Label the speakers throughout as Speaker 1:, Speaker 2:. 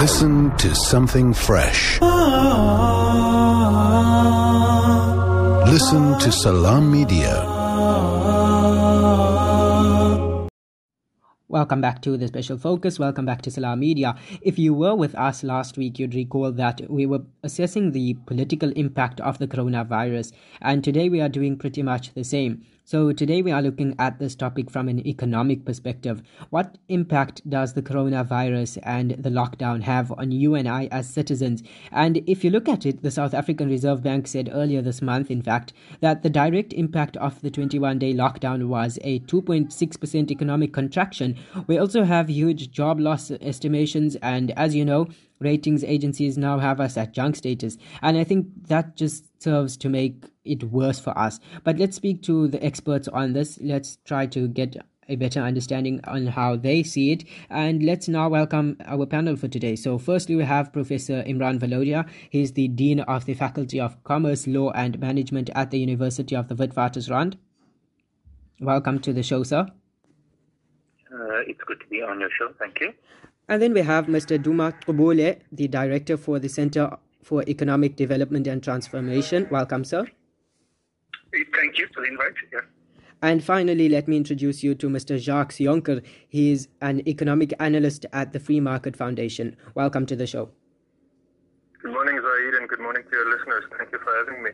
Speaker 1: Listen to something fresh. Listen to Salam Media.
Speaker 2: Welcome back to the special focus. Welcome back to Salam Media. If you were with us last week, you'd recall that we were assessing the political impact of the coronavirus, and today we are doing pretty much the same. So, today we are looking at this topic from an economic perspective. What impact does the coronavirus and the lockdown have on you and I as citizens? And if you look at it, the South African Reserve Bank said earlier this month, in fact, that the direct impact of the 21 day lockdown was a 2.6% economic contraction. We also have huge job loss estimations, and as you know, ratings agencies now have us at junk status. And I think that just serves to make it worse for us. But let's speak to the experts on this. Let's try to get a better understanding on how they see it. And let's now welcome our panel for today. So, firstly, we have Professor Imraan Valodia. He's the Dean of the Faculty of Commerce, Law and Management at the University of the Witwatersrand. Welcome to the show, sir.
Speaker 3: Uh, it's good to be on your show. Thank you.
Speaker 2: And then we have Mr. Duma Gqubule, the Director for the Center for Economic Development and Transformation. Welcome, sir.
Speaker 3: Thank you for the invite. Yeah.
Speaker 2: And finally, let me introduce you to Mr. Jacques Jonker. He is an economic analyst at the Free Market Foundation. Welcome to the show.
Speaker 4: Good morning, Zaid, and good morning to your listeners. Thank you for having me.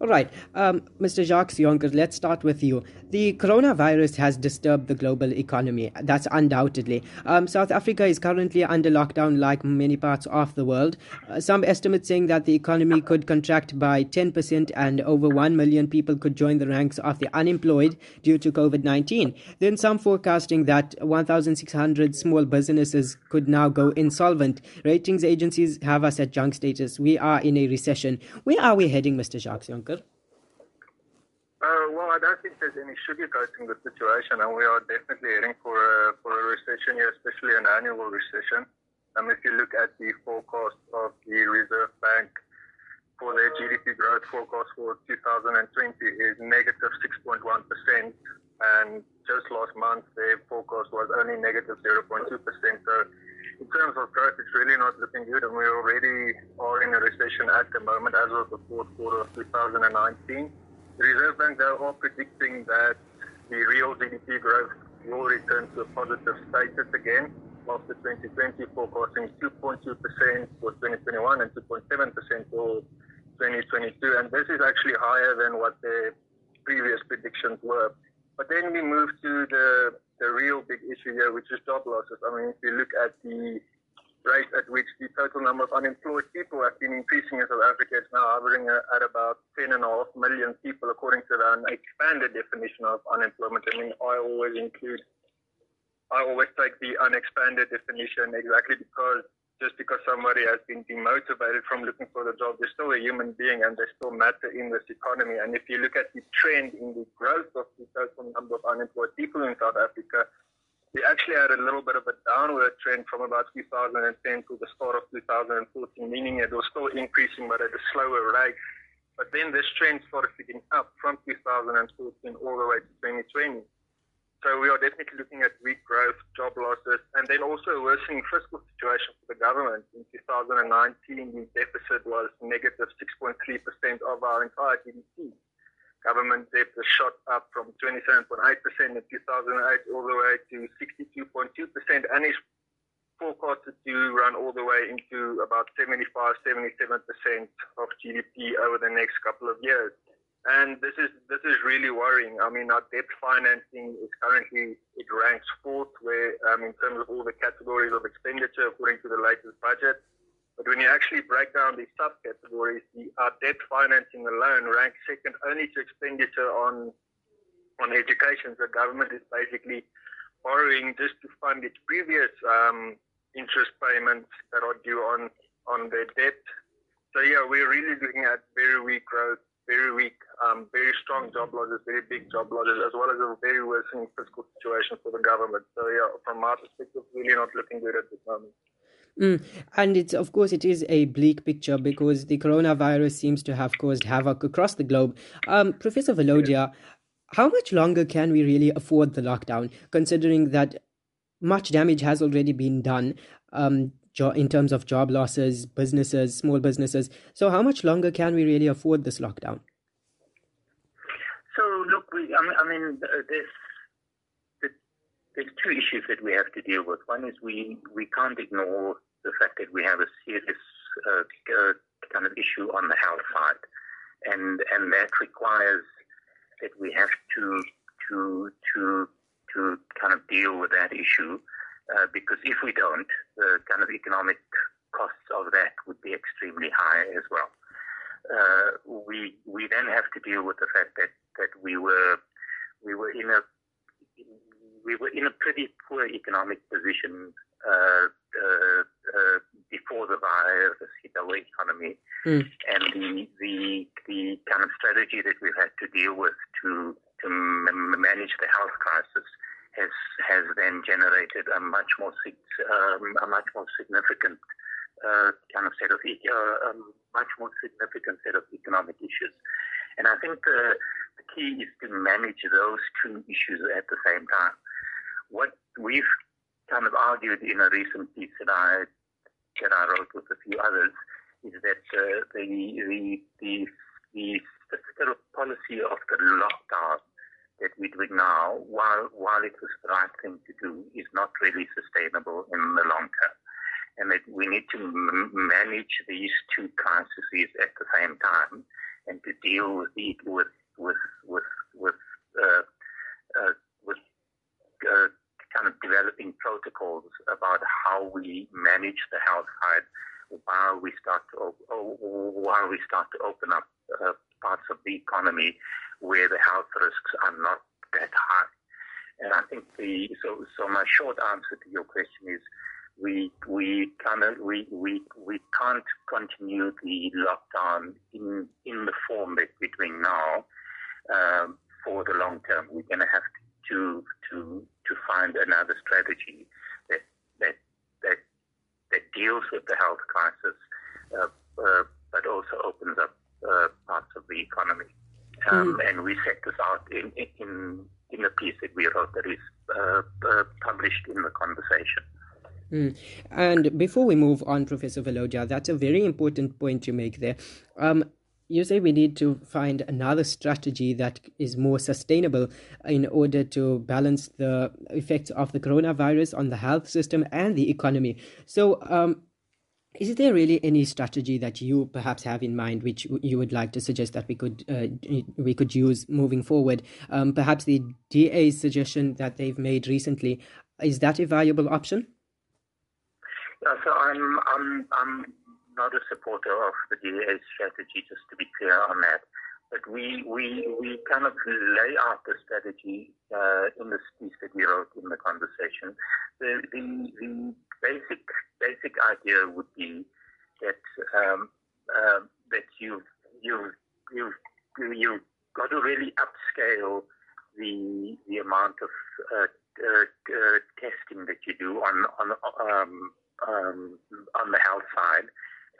Speaker 2: All right, um, Mr. Jacques Jonker, let's start with you. The coronavirus has disturbed the global economy, that's undoubtedly. Um, South Africa is currently under lockdown like many parts of the world. Uh, some estimates saying that the economy could contract by 10% and over 1 million people could join the ranks of the unemployed due to COVID 19. Then some forecasting that 1,600 small businesses could now go insolvent. Ratings agencies have us at junk status. We are in a recession. Where are we heading, Mr. Jacques Jonker?
Speaker 4: Uh, well, I don't think there's any sugarcoating the situation, and we are definitely heading for a, for a recession here, especially an annual recession. Um, if you look at the forecast of the Reserve Bank for their GDP growth forecast for 2020 is negative 6.1, and just last month their forecast was only negative 0.2%. So in terms of growth, it's really not looking good, and we already are in a recession at the moment as of the fourth quarter of 2019. Reserve Bank, they are predicting that the real GDP growth will return to a positive status again after 2020, forecasting 2.2% for 2021 and 2.7% for 2022. And this is actually higher than what the previous predictions were. But then we move to the, the real big issue here, which is job losses. I mean, if you look at the rate at which the total number of unemployed people has been increasing in South Africa. is now hovering at about 10.5 million people, according to the expanded definition of unemployment. I mean, I always include, I always take the unexpanded definition exactly because just because somebody has been demotivated from looking for the job, they're still a human being and they still matter in this economy. And if you look at the trend in the growth of the total number of unemployed people in South Africa, we actually had a little bit of a downward trend from about 2010 to the start of 2014, meaning it was still increasing but at a slower rate. But then this trend started picking up from 2014 all the way to 2020. So we are definitely looking at weak growth, job losses, and then also a worsening fiscal situation for the government. In 2019, the deficit was negative 6.3% of our entire GDP government debt has shot up from 27.8% in 2008 all the way to 62.2% and is forecasted to run all the way into about 75, 77% of GDP over the next couple of years. And this is this is really worrying. I mean, our debt financing is currently it ranks fourth, where um, in terms of all the categories of expenditure according to the latest budget. But when you actually break down the subcategories, the uh, debt financing alone ranks second only to expenditure on on education. The government is basically borrowing just to fund its previous um, interest payments that are due on on their debt. So yeah, we're really looking at very weak growth, very weak, um, very strong job losses, very big job losses, as well as a very worsening fiscal situation for the government. So yeah, from our perspective, really not looking good at this moment.
Speaker 2: Mm. And it's of course it is a bleak picture because the coronavirus seems to have caused havoc across the globe. Um, Professor Valodia, how much longer can we really afford the lockdown, considering that much damage has already been done? Um, jo- in terms of job losses, businesses, small businesses. So, how much longer can we really afford this lockdown?
Speaker 3: So, look, we, I mean, I mean there's, there's two issues that we have to deal with. One is we, we can't ignore the fact that we have a serious uh, uh, kind of issue on the health side, and and that requires that we have to to to to kind of deal with that issue uh, because if we don't, the kind of economic costs of that would be extremely high as well. Uh, we we then have to deal with the fact that, that we were we were in a we were in a pretty poor economic position uh, uh, uh before the virus hit our economy, mm. and the the the kind of strategy that we've had to deal with to to manage the health crisis has has then generated a much more um, a much more significant uh, kind of set of uh, um, much more significant set of economic issues, and I think the, the key is to manage those two issues at the same time. What we've kind of argued in a recent piece that I that I wrote with a few others is that uh, the the the the fiscal policy of the lockdown that we're doing now, while while it was the right thing to do, is not really sustainable in the long term, and that we need to m- manage these two crises at the same time, and to deal with it with with with with uh, uh, with uh, kind of developing protocols about how we manage the health side while we start to while we start to open up uh, parts of the economy where the health risks are not that high. And I think the so so my short answer to your question is we we of we, we we can't continue the lockdown in in the form that we're doing now um, for the long term. We're going to have to strategy that that that that deals with the health crisis, uh, uh, but also opens up uh, parts of the economy. Um, mm. And we set this out in, in, in a piece that we wrote that is uh, uh, published in the conversation.
Speaker 2: Mm. And before we move on, Professor Valodia, that's a very important point you make there. Um, you say we need to find another strategy that is more sustainable in order to balance the effects of the coronavirus on the health system and the economy. So, um, is there really any strategy that you perhaps have in mind which you would like to suggest that we could uh, we could use moving forward? Um, perhaps the DA's suggestion that they've made recently is that a viable option?
Speaker 3: Yeah, so I'm I'm I'm not a supporter of the DA's strategy, just to be clear on that. But we we we kind of lay out the strategy uh, in the piece that we wrote in the conversation. The the, the basic basic idea would be that um, uh, that you you you you got to really upscale the the amount of uh, uh, uh, testing that you do on on um, um, on the health side,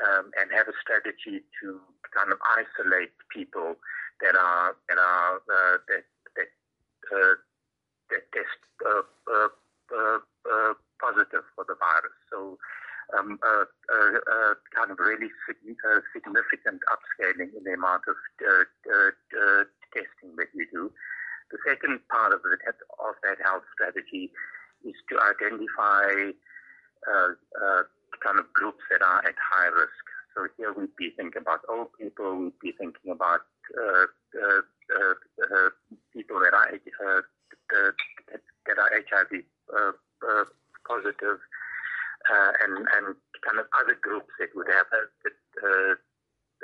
Speaker 3: um, and have a strategy to kind of isolate people that are that are uh, that that uh, that test positive for the virus. So um, uh, uh, uh, kind of really sig- significant upscaling in the amount of testing that we do. The second part of, it, of that health strategy is to identify kind of groups that are at high risk. So here we'd be thinking about old people, we'd be thinking about uh, uh, uh, people that are that are HIV positive, uh, and and kind of other groups that would have that uh,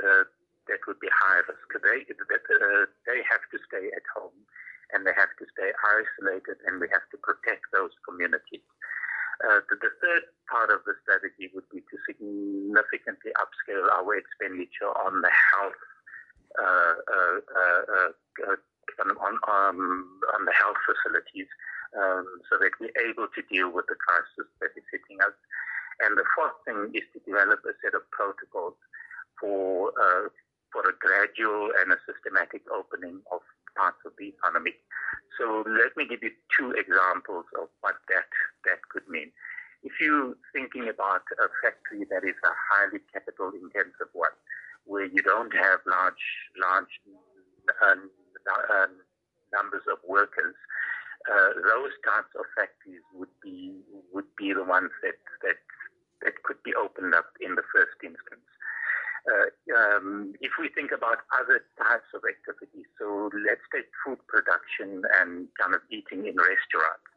Speaker 3: uh, that would be high risk. They that uh, they have to stay at home, and they have to stay isolated, and we have to protect those communities. Uh, the, the, third part of the strategy would be to significantly upscale our expenditure on the health, uh, uh, on, um, on the health facilities, um, so that we're able to deal with the crisis that is hitting us. And the fourth thing is to develop a set of protocols for uh, for a gradual and a systematic opening of parts of the economy. So let me give you two examples of what that that could mean. if you're thinking about a factory that is a highly capital intensive one, where you don't have large, large uh, uh, numbers of workers, uh, those types of factories would be would be the ones that that that could be opened up in the first instance. Uh, um, if we think about other types of activities, so let's take food production and kind of eating in restaurants.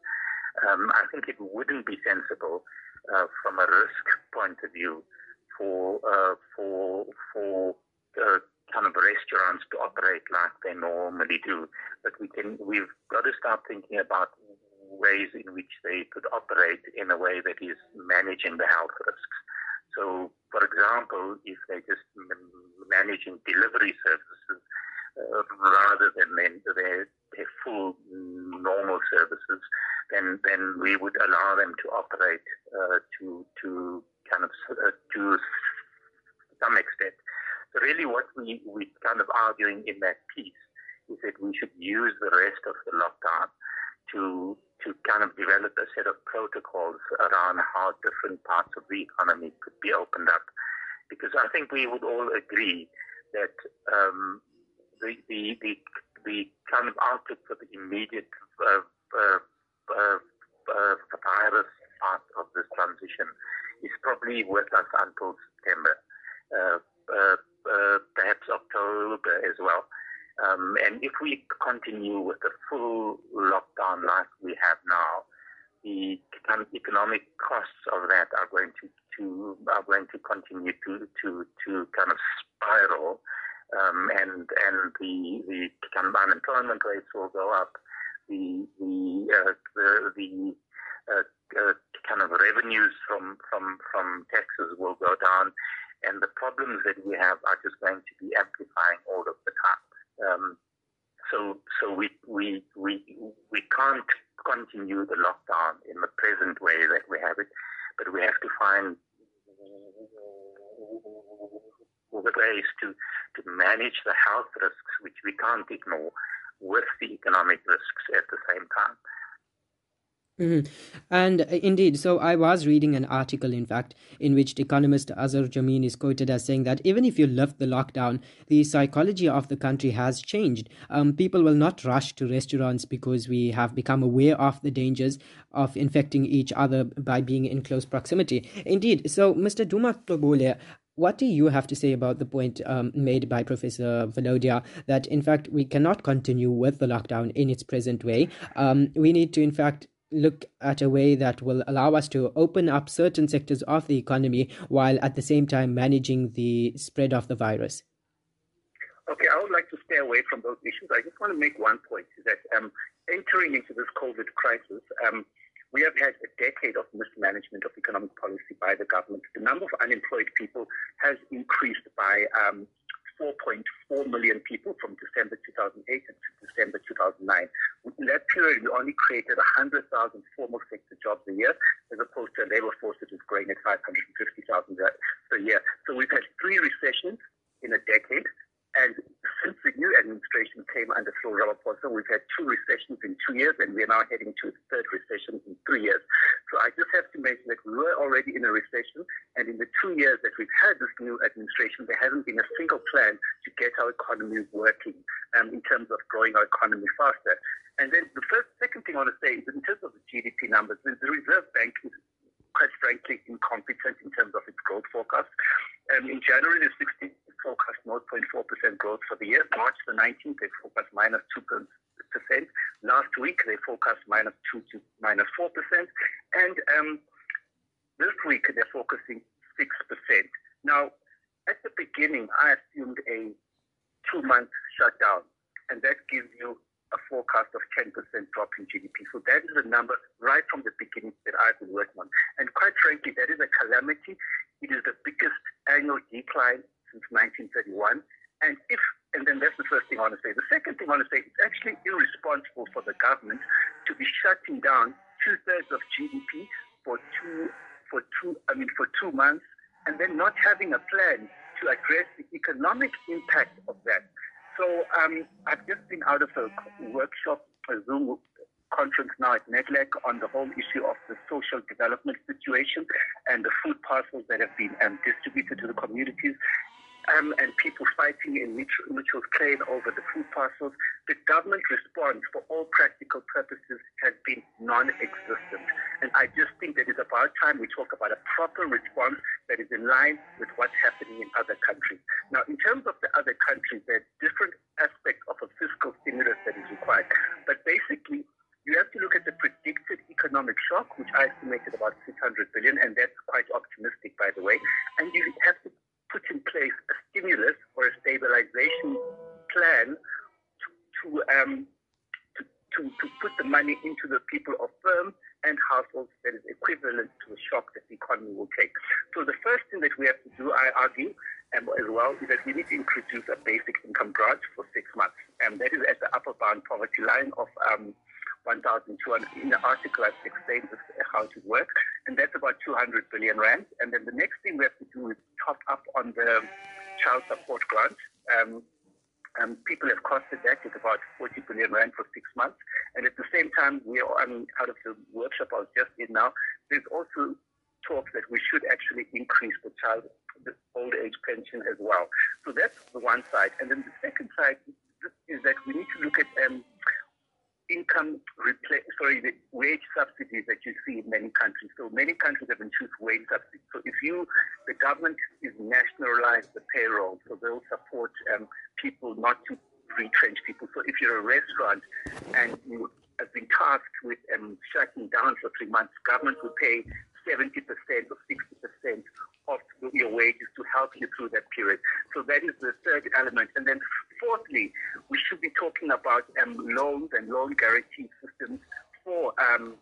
Speaker 3: Um, I think it wouldn't be sensible uh, from a risk point of view for uh, for for uh, kind of restaurants to operate like they normally do. But we can we've got to start thinking about ways in which they could operate in a way that is managing the health risks. So, for example, if they're just managing delivery services uh, rather than their, their full normal services, then then we would allow them to operate uh, to to kind of uh, to some extent. So really, what we we kind of arguing in that piece is that we should use the rest of the lockdown to to kind of develop a set of protocols around how different parts of the economy could be opened up. Because I think we would all agree that um, the, the, the, the, kind of outlook for the immediate uh, uh, uh, uh, virus part of this transition is probably with us until September, uh, uh, perhaps October as well. Um, and if we continue with the full lockdown like we have now, the economic costs of that are going to, to are going to continue to to, to kind of spiral, um, and and the the kind of unemployment rates will go up, the the uh, the, the uh, uh, kind of revenues from from from taxes will go down, and the problems that we have are just going to be amplifying all of the time. Um, so so we, we, we, we can't continue the lockdown in the present way that we have it, but we have to find ways to, to manage the health risks, which we can't ignore, with the economic risks at the same time.
Speaker 2: Mm-hmm. And uh, indeed, so I was reading an article, in fact, in which economist Azar Jammine is quoted as saying that even if you lift the lockdown, the psychology of the country has changed. Um, people will not rush to restaurants because we have become aware of the dangers of infecting each other by being in close proximity. Indeed, so Mr. Duma Gqubule, what do you have to say about the point um, made by Professor Valodia that, in fact, we cannot continue with the lockdown in its present way? Um, we need to, in fact, look at a way that will allow us to open up certain sectors of the economy while at the same time managing the spread of the virus?
Speaker 5: Okay, I would like to stay away from those issues. I just want to make one point that um, entering into this COVID crisis, um, we have had a decade of mismanagement of economic policy by the government. The number of unemployed people has increased by um, 4.4 million people from December 2008 to December 2009. In that period, we only created 100,000 formal sector jobs a year, as opposed to a labor force that is growing at 550,000 per year. So we've had three recessions in a decade. And since the new administration came under Cyril Ramaphosa, we've had two recessions in two years, and we're now heading to a third recession in three years. So I just have to mention that we were already in a recession, and in the two years that we've had this new administration, there hasn't been a single plan to get our economy working um, in terms of growing our economy faster. And then the first, second thing I want to say is in terms of the GDP numbers, the Reserve Bank is quite frankly incompetent in terms of its growth forecast. Um, in January, the 16th forecast 0.4% growth for the year. March the 19th, they forecast minus 2%. Last week, they forecast minus 2 to minus 4%. And um, this week, they're focusing 6%. Now, at the beginning, I assumed a two-month shutdown, and that gives you a forecast of 10% drop in GDP. So that is a number right from the beginning that I've been working on. And quite frankly, that is a calamity. It is the biggest annual decline since 1931. And if, and then that's the first thing I want to say. The second thing I want to say, it's actually irresponsible for the government to be shutting down two thirds of GDP for two, for two, I mean, for two months, and then not having a plan to address the economic impact of that. So um, I've just been out of a workshop, a Zoom conference now at NEDLAC on the whole issue of the social development situation and the food parcels that have been um, distributed to the communities um, and people fighting in Mitchell's Plain over the food parcels, the government response for all practical purposes has been non-existent. And I just think that it's about time we talk about a proper response that is in line with what's happening in other countries. Now, in terms of the other countries, there are different aspects of a fiscal stimulus that is required. But basically, you have to look at the predicted economic shock, which I estimated about 600 billion, and that's quite optimistic, by the way. And you have to put in place a stimulus or a stabilization plan to, to, um, to, to, to put the money into the people of firms and households that is equivalent to the shock that the economy will take. So the first thing that we have to do, I argue, um, as well, is that we need to introduce a basic income grant for six months. And that is at the upper bound poverty line of um, 1,200. In the article, I've explained this, how it would work, and that's about 200 billion rand. And then the next thing we have to do is top up on the child support grant. Um, um, people have costed that at about 40 billion rand for six months. And at the same time, we are um, out of the workshop I was just in now. There's also talk that we should actually increase the child, the old age pension as well. So that's the one side. And then the second side is that we need to look at um, income repla- sorry, the wage subsidies that you see in many countries. So many countries have introduced wage subsidies. So if you, the government is nationalized the payroll, so they'll support um, people not to retrench people. So if you're a restaurant and you have been tasked with um, shutting down for three months, government will pay 70% or 60% of your wages to help you through that period. So that is the third element. And then fourthly, we should be talking about um, loans and loan guarantee systems for um,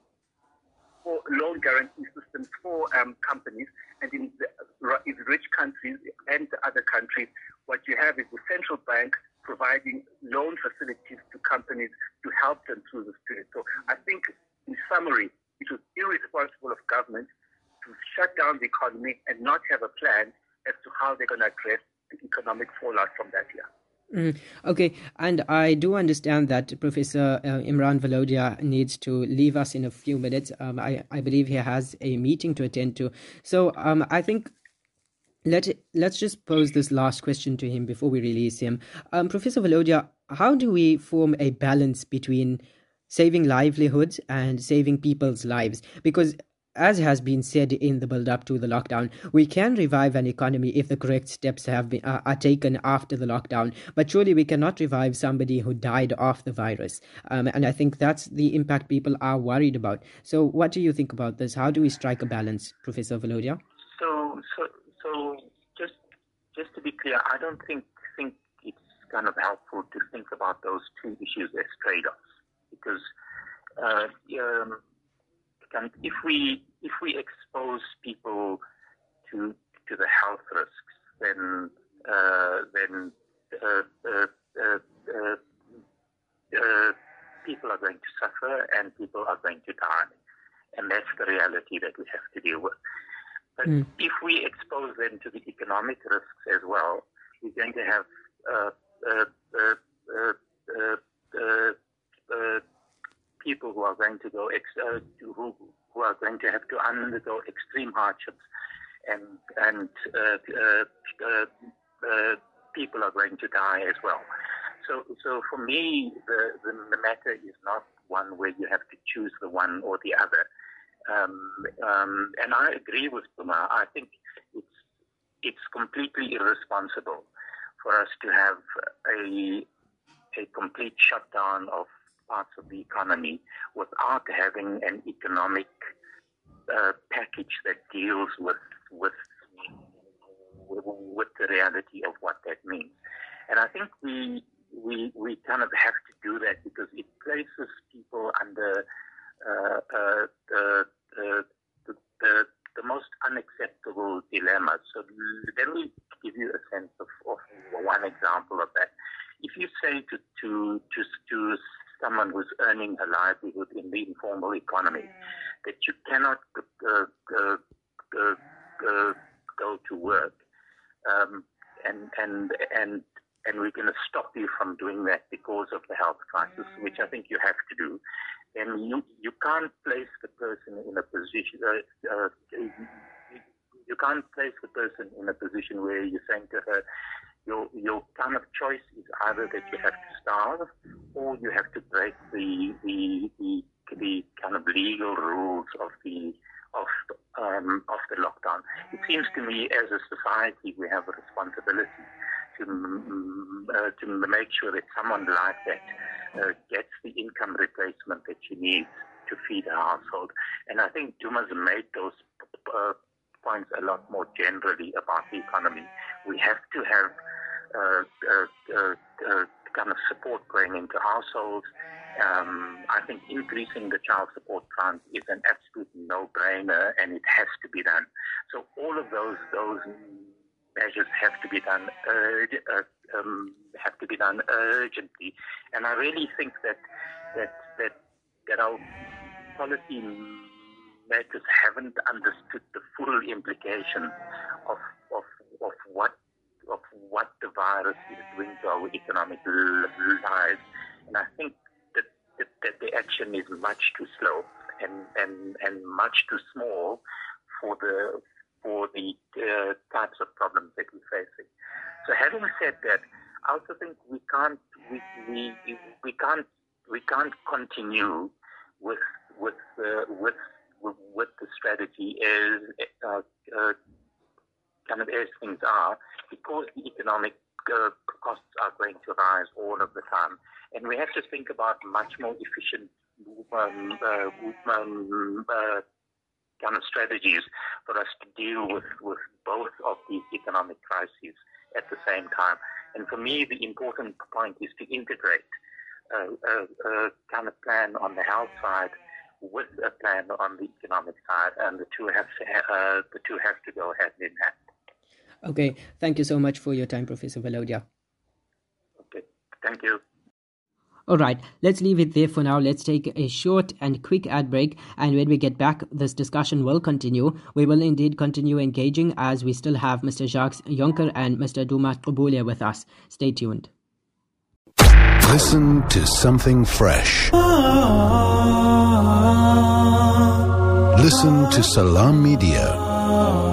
Speaker 5: for loan guarantee systems for um, companies. And in, the, in rich countries and other countries, what you have is the central bank providing loan facilities to companies to help them through this period. So I think, in summary, it was irresponsible of government to shut down the economy and not have a plan as to how they're going to address the economic fallout from that year.
Speaker 2: Mm, okay, and I do understand that Professor uh, Imraan Valodia needs to leave us in a few minutes. Um, I, I believe he has a meeting to attend to. So um, I think let let's just pose this last question to him before we release him. Um, Professor Valodia, how do we form a balance between saving livelihoods and saving people's lives? Because as has been said in the build up to the lockdown, we can revive an economy if the correct steps have been uh, are taken after the lockdown. But surely we cannot revive somebody who died of the virus. Um, and I think that's the impact people are worried about. So, what do you think about this? How do we strike a balance, Professor Valodia?
Speaker 3: So, so, so just just to be clear, I don't think think it's kind of helpful to think about those two issues as trade-offs because. Uh, um, and if we if we expose people to to the health risks, then uh, then uh, uh, uh, uh, uh people are going to suffer and people are going to die, and that's the reality that we have to deal with. But mm. if we expose them to the economic risks as well, we're going to have people who are going to go ex- uh, who, who are going to have to undergo extreme hardships, and and uh, uh, uh, uh, people are going to die as well. So so for me, the, the, the matter is not one where you have to choose the one or the other. Um, um, and I agree with Duma. I think it's it's completely irresponsible for us to have a a complete shutdown of parts of the economy without having an economic uh, package that deals with with with the reality of what that means. And I think we we we kind of have to do that because it places people under uh, uh, the, the, the, the most unacceptable dilemmas. So let me give you a sense of, of one example of that. If you say to to to, to someone who's earning a livelihood in the informal economy, that you cannot uh, uh, uh, go to work, um, and and and and we're going to stop you from doing that because of the health crisis, which I think you have to do. And you, you can't place the person in a position, uh, uh, you can't place the person in a position where you're saying to her, your, your kind of choice is either that you have to starve or you have to break the, the, the, the kind of legal rules of the, of, um, of the lockdown. It seems to me as a society we have a responsibility to, uh, to make sure that someone like that uh, gets the income replacement that she needs to feed her household. And I think Duma's made those households. Um, I think increasing the child support fund is an absolute no-brainer, and it has to be done. So all of those those measures have to be done uh, um, have to be done urgently. And I really think that that that that our policy makers haven't understood the full implication of of of what of what the virus is doing to our economic lives. And I think that, that, that the action is much too slow and, and, and much too small for the for the uh, types of problems that we're facing. So having said that, I also think we can't we, we, we can't we can't continue with with uh, with, with the strategy as uh, uh, kind of as things are because the economic uh, costs are going to rise all of the time, and we have to think about much more efficient um, uh, um, uh, kind of strategies for us to deal with, with both of these economic crises at the same time. And for me, the important point is to integrate a, a, a kind of plan on the health side with a plan on the economic side, and the two have uh, the two have to go hand in hand.
Speaker 2: Okay, thank you so much for your time, Professor Valodia.
Speaker 3: Okay, thank you.
Speaker 2: All right, let's leave it there for now. Let's take a short and quick ad break. And when we get back, this discussion will continue. We will indeed continue engaging as we still have Mr. Jacques Jonker and Mr. Duma Gqubule with us. Stay tuned.
Speaker 1: Listen to something fresh. Listen to Salam Media.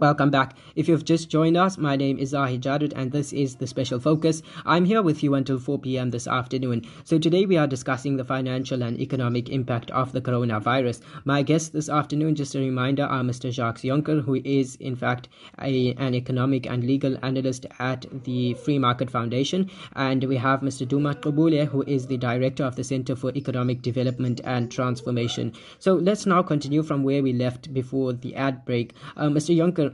Speaker 2: Welcome back. If you've just joined us, my name is Zahid Jadud and this is the Special Focus. I'm here with you until 4 p.m. this afternoon. So today we are discussing the financial and economic impact of the coronavirus. My guests this afternoon, just a reminder, are Mr. Jacques Jonker, who is in fact a, an economic and legal analyst at the Free Market Foundation, and we have Mr. Duma Gqubule, who is the director of the Center for Economic Development and Transformation. So let's now continue from where we left before the ad break. Uh, Mr. Jonker,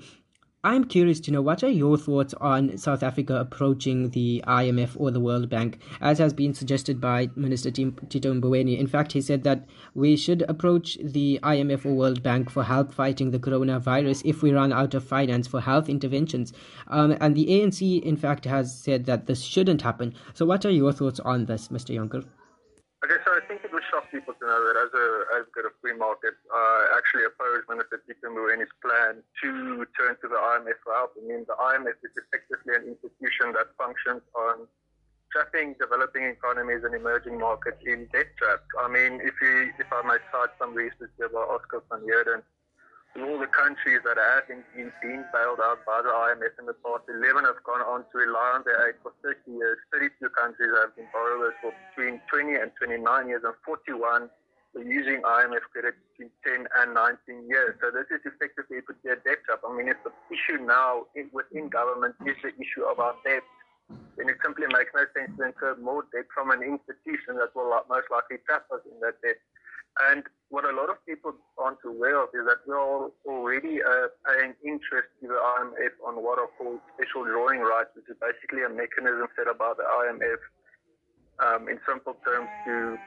Speaker 2: I'm curious to know what are your thoughts on South Africa approaching the IMF or the World Bank, as has been suggested by Minister Tito Mboweni. In fact, he said that we should approach the IMF or World Bank for help fighting the coronavirus if we run out of finance for health interventions. Um, and the ANC, in fact, has said that this shouldn't happen. So, what are your thoughts on this, Mr. Jonker?
Speaker 4: Okay, so I think it would shock people to know that as a advocate of free markets, I uh, actually oppose Minister Tito Mboweni's plan to turn to the IMF for help. I mean, the IMF is effectively an institution that functions on trapping developing economies and emerging markets in debt traps. I mean, if you, if I might cite some research here by Oscar van Heerden, all the countries that have been, been bailed out by the IMF in the past, 11 have gone on to rely on their aid for 30 years. 32 countries have been borrowers for between 20 and 29 years, and 41 were using IMF credit between 10 and 19 years. So this is effectively put their debt up. I mean, if the issue now in, within government is the issue of our debt, then it simply makes no sense to incur more debt from an institution that will most likely trap us in that debt. And what a lot of people aren't aware of is that we're already uh, paying interest to the IMF on what are called special drawing rights, which is basically a mechanism set up by the IMF um, in simple terms to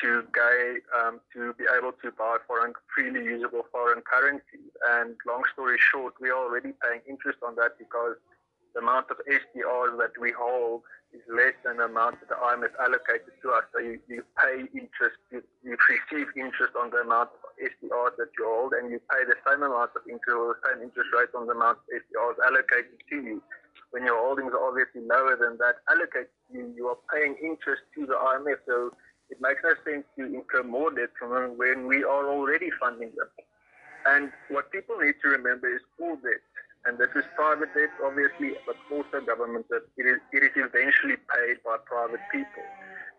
Speaker 4: to gay, um, to be able to buy foreign freely usable foreign currency. And long story short, we're already paying interest on that because the amount of SDRs that we hold is less than the amount that the IMF allocated to us. So you, you pay interest, you, you receive interest on the amount of SDRs that you hold, and you pay the same amount of interest or the same interest rate on the amount of SDRs allocated to you. when your holdings are obviously lower than that allocated you, you are paying interest to the IMF. So it makes no sense to incur more debt from them when we are already funding them. And what people need to remember is all debt, and this is private debt, obviously, but also government debt. It is, it is eventually paid by private people.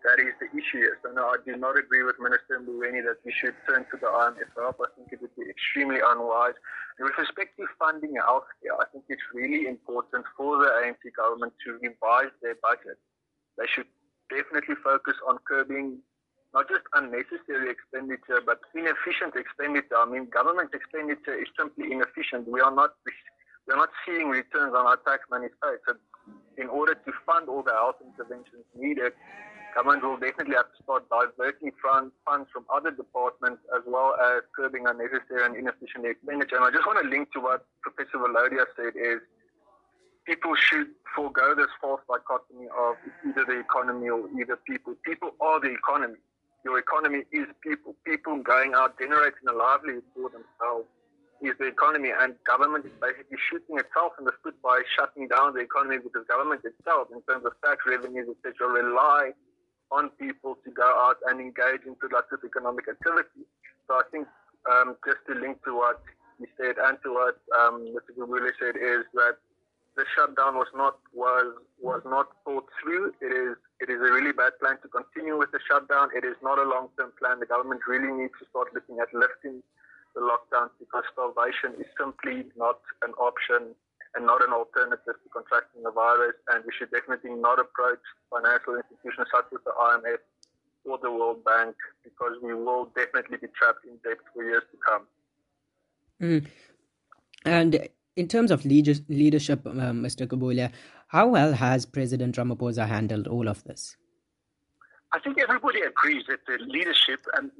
Speaker 4: That is the issue. So no, I do not agree with Minister Mboweni that we should turn to the IMF help. I think it would be extremely unwise. And with respect to funding healthcare, I think it's really important for the ANC government to revise their budget. They should definitely focus on curbing not just unnecessary expenditure, but inefficient expenditure. I mean, government expenditure is simply inefficient. We are not we are not seeing returns on our tax money spent. So, in order to fund all the health interventions needed, government will definitely have to start diverting funds from other departments as well as curbing unnecessary and inefficient expenditure. And I just want to link to what Professor Valodia said is people should forego this false dichotomy of either the economy or either people. People are the economy your economy is people. People going out generating a livelihood for themselves is the economy, and government is basically shooting itself in the foot by shutting down the economy because government itself, in terms of tax revenues, etc., rely on people to go out and engage in productive economic activity. So I think um, just to link to what you said and to what um, Mr. Gqubule said is that the shutdown was not was was not thought through. It is it is a really bad plan to continue with the shutdown. It is not a long term plan. The government really needs to start looking at lifting the lockdown because starvation is simply not an option and not an alternative to contracting the virus. And we should definitely not approach financial institutions such as the IMF or the World Bank because we will definitely be trapped in debt for years to come.
Speaker 2: Mm. And in terms of leadership, uh, Mr. Gqubule, how well has President Ramaphosa handled all of this?
Speaker 5: I think everybody agrees that the leadership and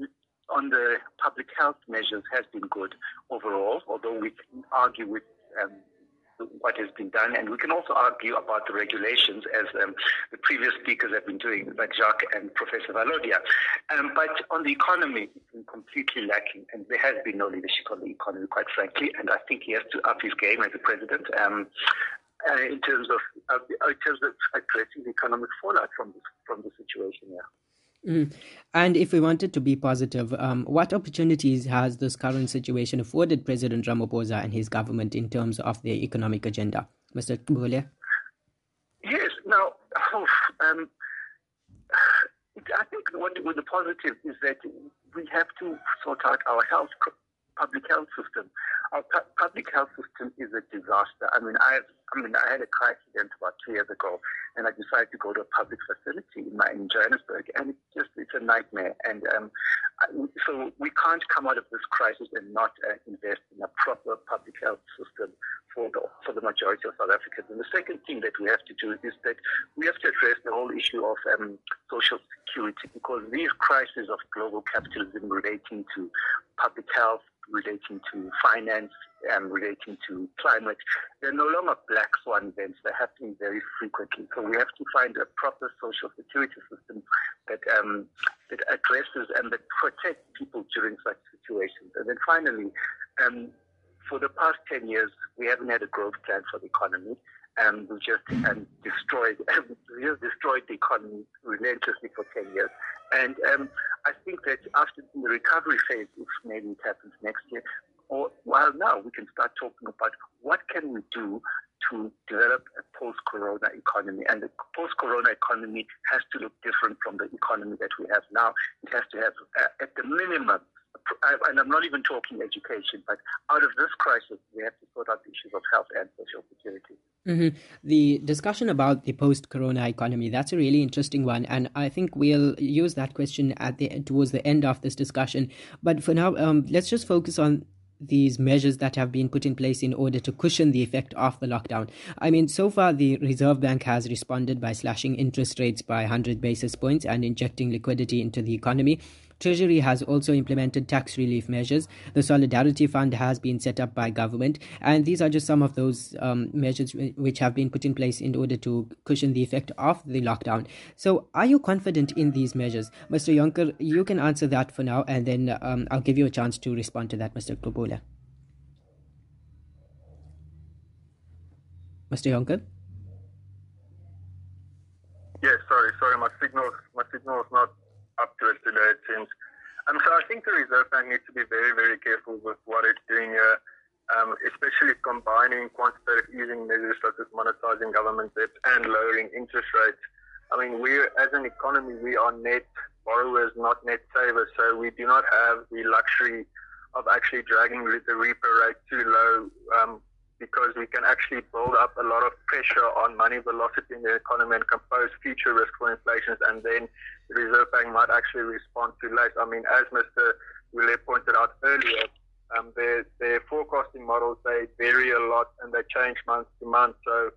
Speaker 5: on the public health measures has been good overall, although we can argue with um, what has been done. And we can also argue about the regulations, as um, the previous speakers have been doing, like Jacques and Professor Valodia. Um, but on the economy, it's been completely lacking, and there has been no leadership on the economy, quite frankly. And I think he has to up his game as a president. Um, uh, in terms of uh, in terms of addressing the economic fallout from this from the situation, yeah.
Speaker 2: Mm. And if we wanted to be positive, um, what opportunities has this current situation afforded President Ramaphosa and his government in terms of their economic agenda? Mr. Gqubule?
Speaker 5: Yes, now, um, I think what, what the positive is that we have to sort out our health, public health system. Our pu- public health system is a disaster. I mean, I, I mean, I had a car accident about two years ago, and I decided to go to a public facility in, my, in Johannesburg, and it's just it's a nightmare. And um, so we can't come out of this crisis and not uh, invest in a proper public health system for the for the majority of South Africans. And the second thing that we have to do is that we have to address the whole issue of um, social security because these crises of global capitalism relating to public health, relating to finance and relating to climate, they're no longer black swan events. They're happening very frequently. So we have to find a proper social security system that um, that addresses and that protects people during such situations. And then finally, um, for the past 10 years, we haven't had a growth plan for the economy. And we just um, destroyed, we just destroyed the economy relentlessly for 10 years. And um, I think that after the recovery phase, if maybe it happens next year, or well, now we can start talking about what can we do to develop a post-corona economy. And the post-corona economy has to look different from the economy that we have now. It has to have, uh, at the minimum, and I'm not even talking education, but out of this crisis, we have to sort out the issues of health and social security.
Speaker 2: Mm-hmm. The discussion about the post-corona economy, that's a really interesting one. And I think we'll use that question at the towards the end of this discussion. But for now, um, let's just focus on these measures that have been put in place in order to cushion the effect of the lockdown. I mean, so far the Reserve Bank has responded by slashing interest rates by 100 basis points and injecting liquidity into the economy. Treasury has also implemented tax relief measures. The Solidarity Fund has been set up by government, and these are just some of those um, measures which have been put in place in order to cushion the effect of the lockdown. So, are you confident in these measures, Mr. Jonker? You can answer that for now, and then um, I'll give you a chance to respond to that, Mr. Gqubule. Mr. Jonker?
Speaker 4: Yes, sorry, sorry, my signal, my signal is not up to it today. It seems. Um, so I think the Reserve Bank needs to be very, very careful with what it's doing here, um, especially combining quantitative easing measures such as monetizing government debt and lowering interest rates. I mean, we as an economy, we are net borrowers, not net savers, so we do not have the luxury of actually dragging the repo rate too low. Um, because we can actually build up a lot of pressure on money velocity in the economy and compose future risk for inflation, and then the Reserve Bank might actually respond too late. I mean, as Mr. Willet pointed out earlier, um, their, their forecasting models, they vary a lot and they change month to month. So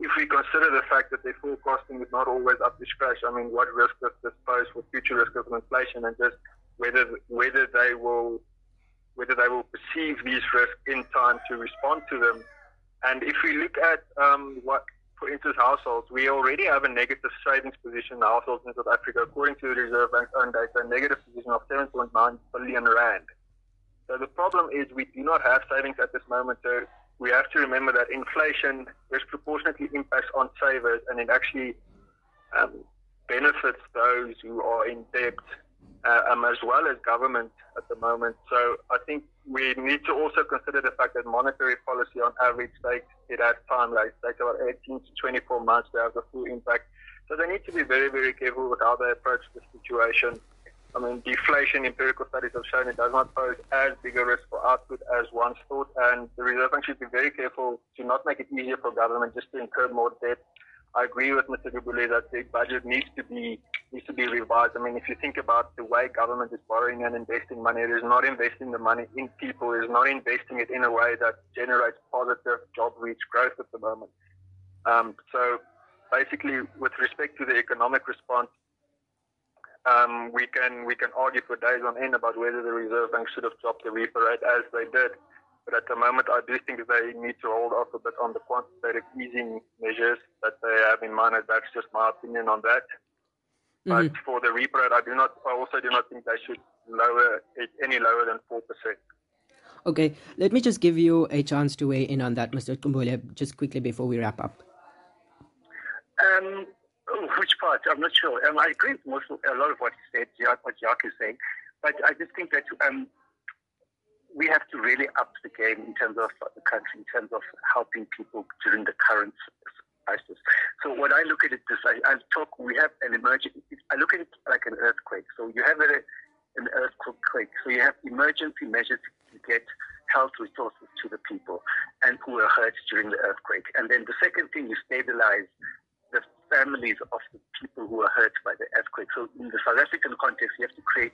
Speaker 4: if we consider the fact that their forecasting is not always up to scratch, I mean, what risk does this pose for future risk of inflation and just whether whether they will whether they will perceive these risks in time to respond to them. And if we look at um, what, for instance, households, we already have a negative savings position in households in South Africa, according to the Reserve Bank's own data, a negative position of 7.9 billion rand. So the problem is we do not have savings at this moment. So we have to remember that inflation disproportionately impacts on savers and it actually um, benefits those who are in debt uh, um, as well as government at the moment. So I think we need to also consider the fact that monetary policy on average takes it has time, like it takes about 18 to 24 months to have the full impact. So they need to be very, very careful with how they approach the situation. I mean, deflation, empirical studies have shown it does not pose as big a risk for output as once thought, and the Reserve Bank should be very careful to not make it easier for government just to incur more debt I agree with Mr. Gqubule that the budget needs to be needs to be revised. I mean, if you think about the way government is borrowing and investing money, it is not investing the money in people. It is not investing it in a way that generates positive job reach growth at the moment. Um, so, basically, with respect to the economic response, um, we can we can argue for days on end about whether the Reserve Bank should have dropped the repo rate as they did. But at the moment, I do think they need to hold off a bit on the quantitative easing measures that they have in mind. That's just my opinion on that. Mm-hmm. But for the repo rate, I do not. I also do not think they should lower it any lower than four percent.
Speaker 2: Okay, let me just give you a chance to weigh in on that, Mr. Gqubule, just quickly before we wrap up.
Speaker 5: Um, which part? I'm not sure. Um, I agree with most, a lot of what he said, what Jacques is saying, but I just think that um, we have to really up the game in terms of the country, in terms of helping people during the current crisis. So when I look at it, this I, I talk. We have an emergency. I look at it like an earthquake. So you have a, an earthquake. So you have emergency measures to get health resources to the people and who are hurt during the earthquake. And then the second thing, you stabilize families of the people who are hurt by the earthquake. So in the South African context, you have to create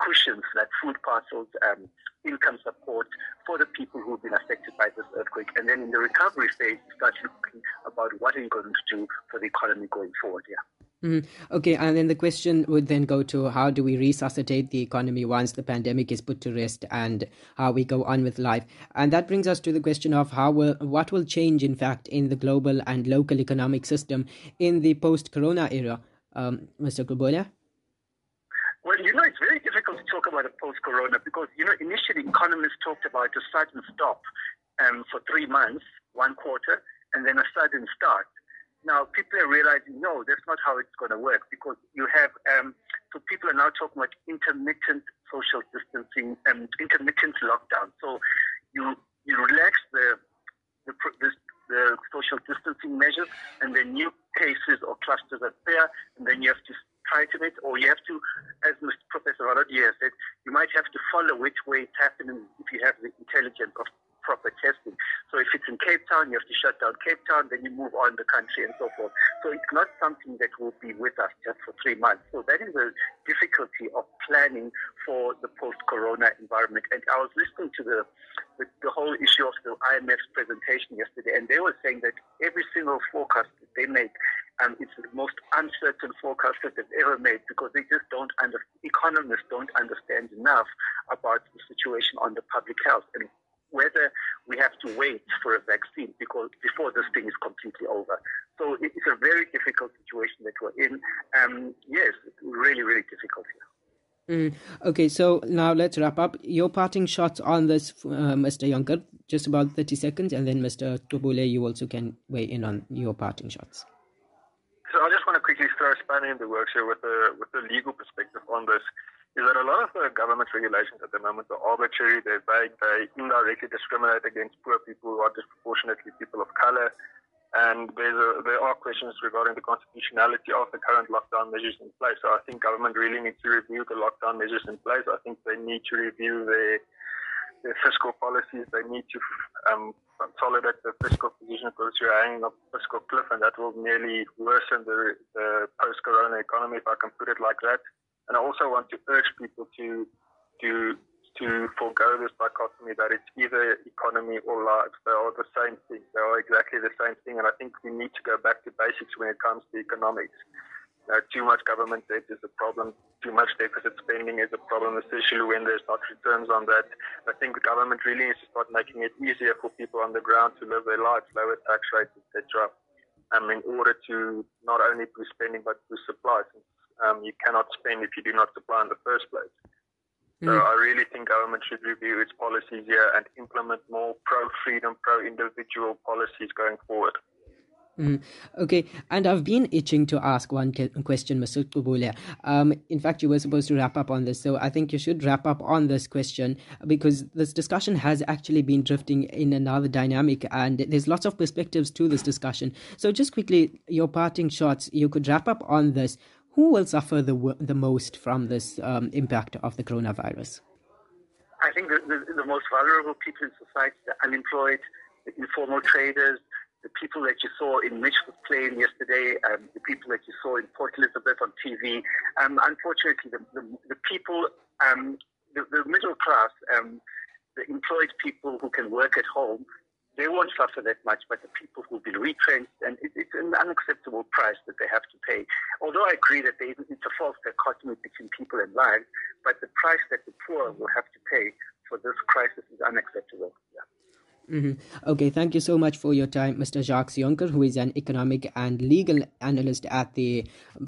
Speaker 5: cushions like food parcels, um, income support for the people who've been affected by this earthquake. And then in the recovery phase, you start looking about what are you going to do for the economy going forward. Yeah.
Speaker 2: Mm, okay, and then the question would then go to how do we resuscitate the economy once the pandemic is put to rest, and how we go on with life. And that brings us to the question of how will what will change, in fact, in the global and local economic system in the post-corona era, um, Mr. Gqubule?
Speaker 5: Well, you know, it's very difficult to talk about a post-corona because you know initially economists talked about a sudden stop um, for three months, one quarter, and then a sudden start. Now, people are realizing, no, that's not how it's going to work because you have, um, so people are now talking about intermittent social distancing and intermittent lockdown. So you, you relax the, the, the, the social distancing measures and then new cases or clusters appear and then you have to tighten it or you have to, as Mr. Professor Valodia said, you might have to follow which way it's happening if you have the intelligence of proper testing. So if it's in Cape Town, you have to shut down Cape Town, then you move on the country and so forth. So it's not something that will be with us just for three months. So that is a difficulty of planning for the post-corona environment. And I was listening to the, the, the whole issue of the IMF's presentation yesterday, and they were saying that every single forecast that they make um, it's the most uncertain forecast that they've ever made because they just don't understand, economists don't understand enough about the situation on the public health. And whether we have to wait for a vaccine because before this thing is completely over. So it's a very difficult situation that we're in. Um, yes, really, really difficult here.
Speaker 2: Mm. Okay, so now let's wrap up. Your parting shots on this, uh, Mr. Jonker, just about 30 seconds, and then Mr. Gqubule, you also can weigh in on your parting shots.
Speaker 5: So I just want to quickly
Speaker 4: throw a spanner in the works here with a with a legal perspective on this is that a lot of the government regulations at the moment are arbitrary, they're vague, they indirectly discriminate against poor people are disproportionately people of color. And a, there are questions regarding the constitutionality of the current lockdown measures in place. So I think government really needs to review the lockdown measures in place. I think they need to review their, their fiscal policies. They need to um, consolidate the fiscal position because you're hanging up fiscal cliff, and that will merely worsen the, the post-corona economy, if I can put it like that. And I also want to urge people to to to forego this dichotomy that it's either economy or lives. They are the same thing. They are exactly the same thing. And I think we need to go back to basics when it comes to economics. Too much government debt is a problem. Too much deficit spending is a problem, especially when there's not returns on that. I think the government really needs to start making it easier for people on the ground to live their lives, lower tax rates, etc. Um, in order to not only boost spending but boost supply. Since, um, you cannot spend if you do not supply in the first place. So mm. I really think government should review its policies here and implement more pro-freedom, pro-individual policies going forward.
Speaker 2: Mm. Okay, and I've been itching to ask one question, Mr. Gqubule. Um, in fact, you were supposed to wrap up on this, so I think you should wrap up on this question because this discussion has actually been drifting in another dynamic, and there's lots of perspectives to this discussion. So, just quickly, your parting shots, you could wrap up on this who will suffer the the most from this um, impact of the coronavirus?
Speaker 5: I think the, the, the, most vulnerable people in society, the unemployed, the informal traders, the people that you saw in Mitchell's Plain yesterday, um, the people that you saw in Port Elizabeth on TV. Um, unfortunately, the, the, the people, um, the, middle class, um, the employed people who can work at home, they won't suffer that much, but the people who've been retrenched, and it, it's an unacceptable price that they have to pay. Although I agree that it's a false dichotomy between people and lives, but the price that the poor will have to pay for this crisis is unacceptable. Yeah.
Speaker 2: Mm-hmm. Okay, thank you so much for your time, Mr. Jacques Jonker, who is an economic and legal analyst at the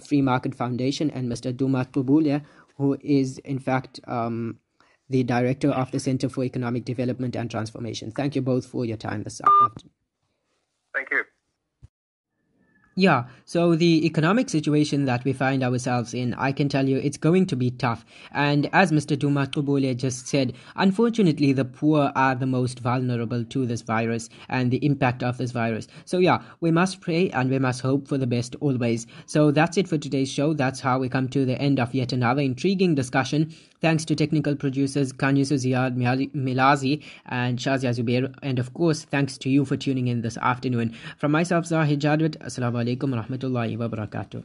Speaker 2: Free Market Foundation, and Mr. Duma Gqubule, who is, in fact, um, the director of the Center for Economic Development and Transformation. Thank you both for your time this afternoon.
Speaker 4: Thank you.
Speaker 2: Yeah, so the economic situation that we find ourselves in, I can tell you it's going to be tough. And as Mr. Duma Gqubule just said, unfortunately, the poor are the most vulnerable to this virus and the impact of this virus. So, yeah, we must pray and we must hope for the best always. So, that's it for today's show. That's how we come to the end of yet another intriguing discussion. Thanks to technical producers Kanyusu Ziad Milazi and Shazia Zubair. And of course, thanks to you for tuning in this afternoon. From myself, Zahid Jadwat, Assalamu alaikum wa rahmatullahi wa barakatuh.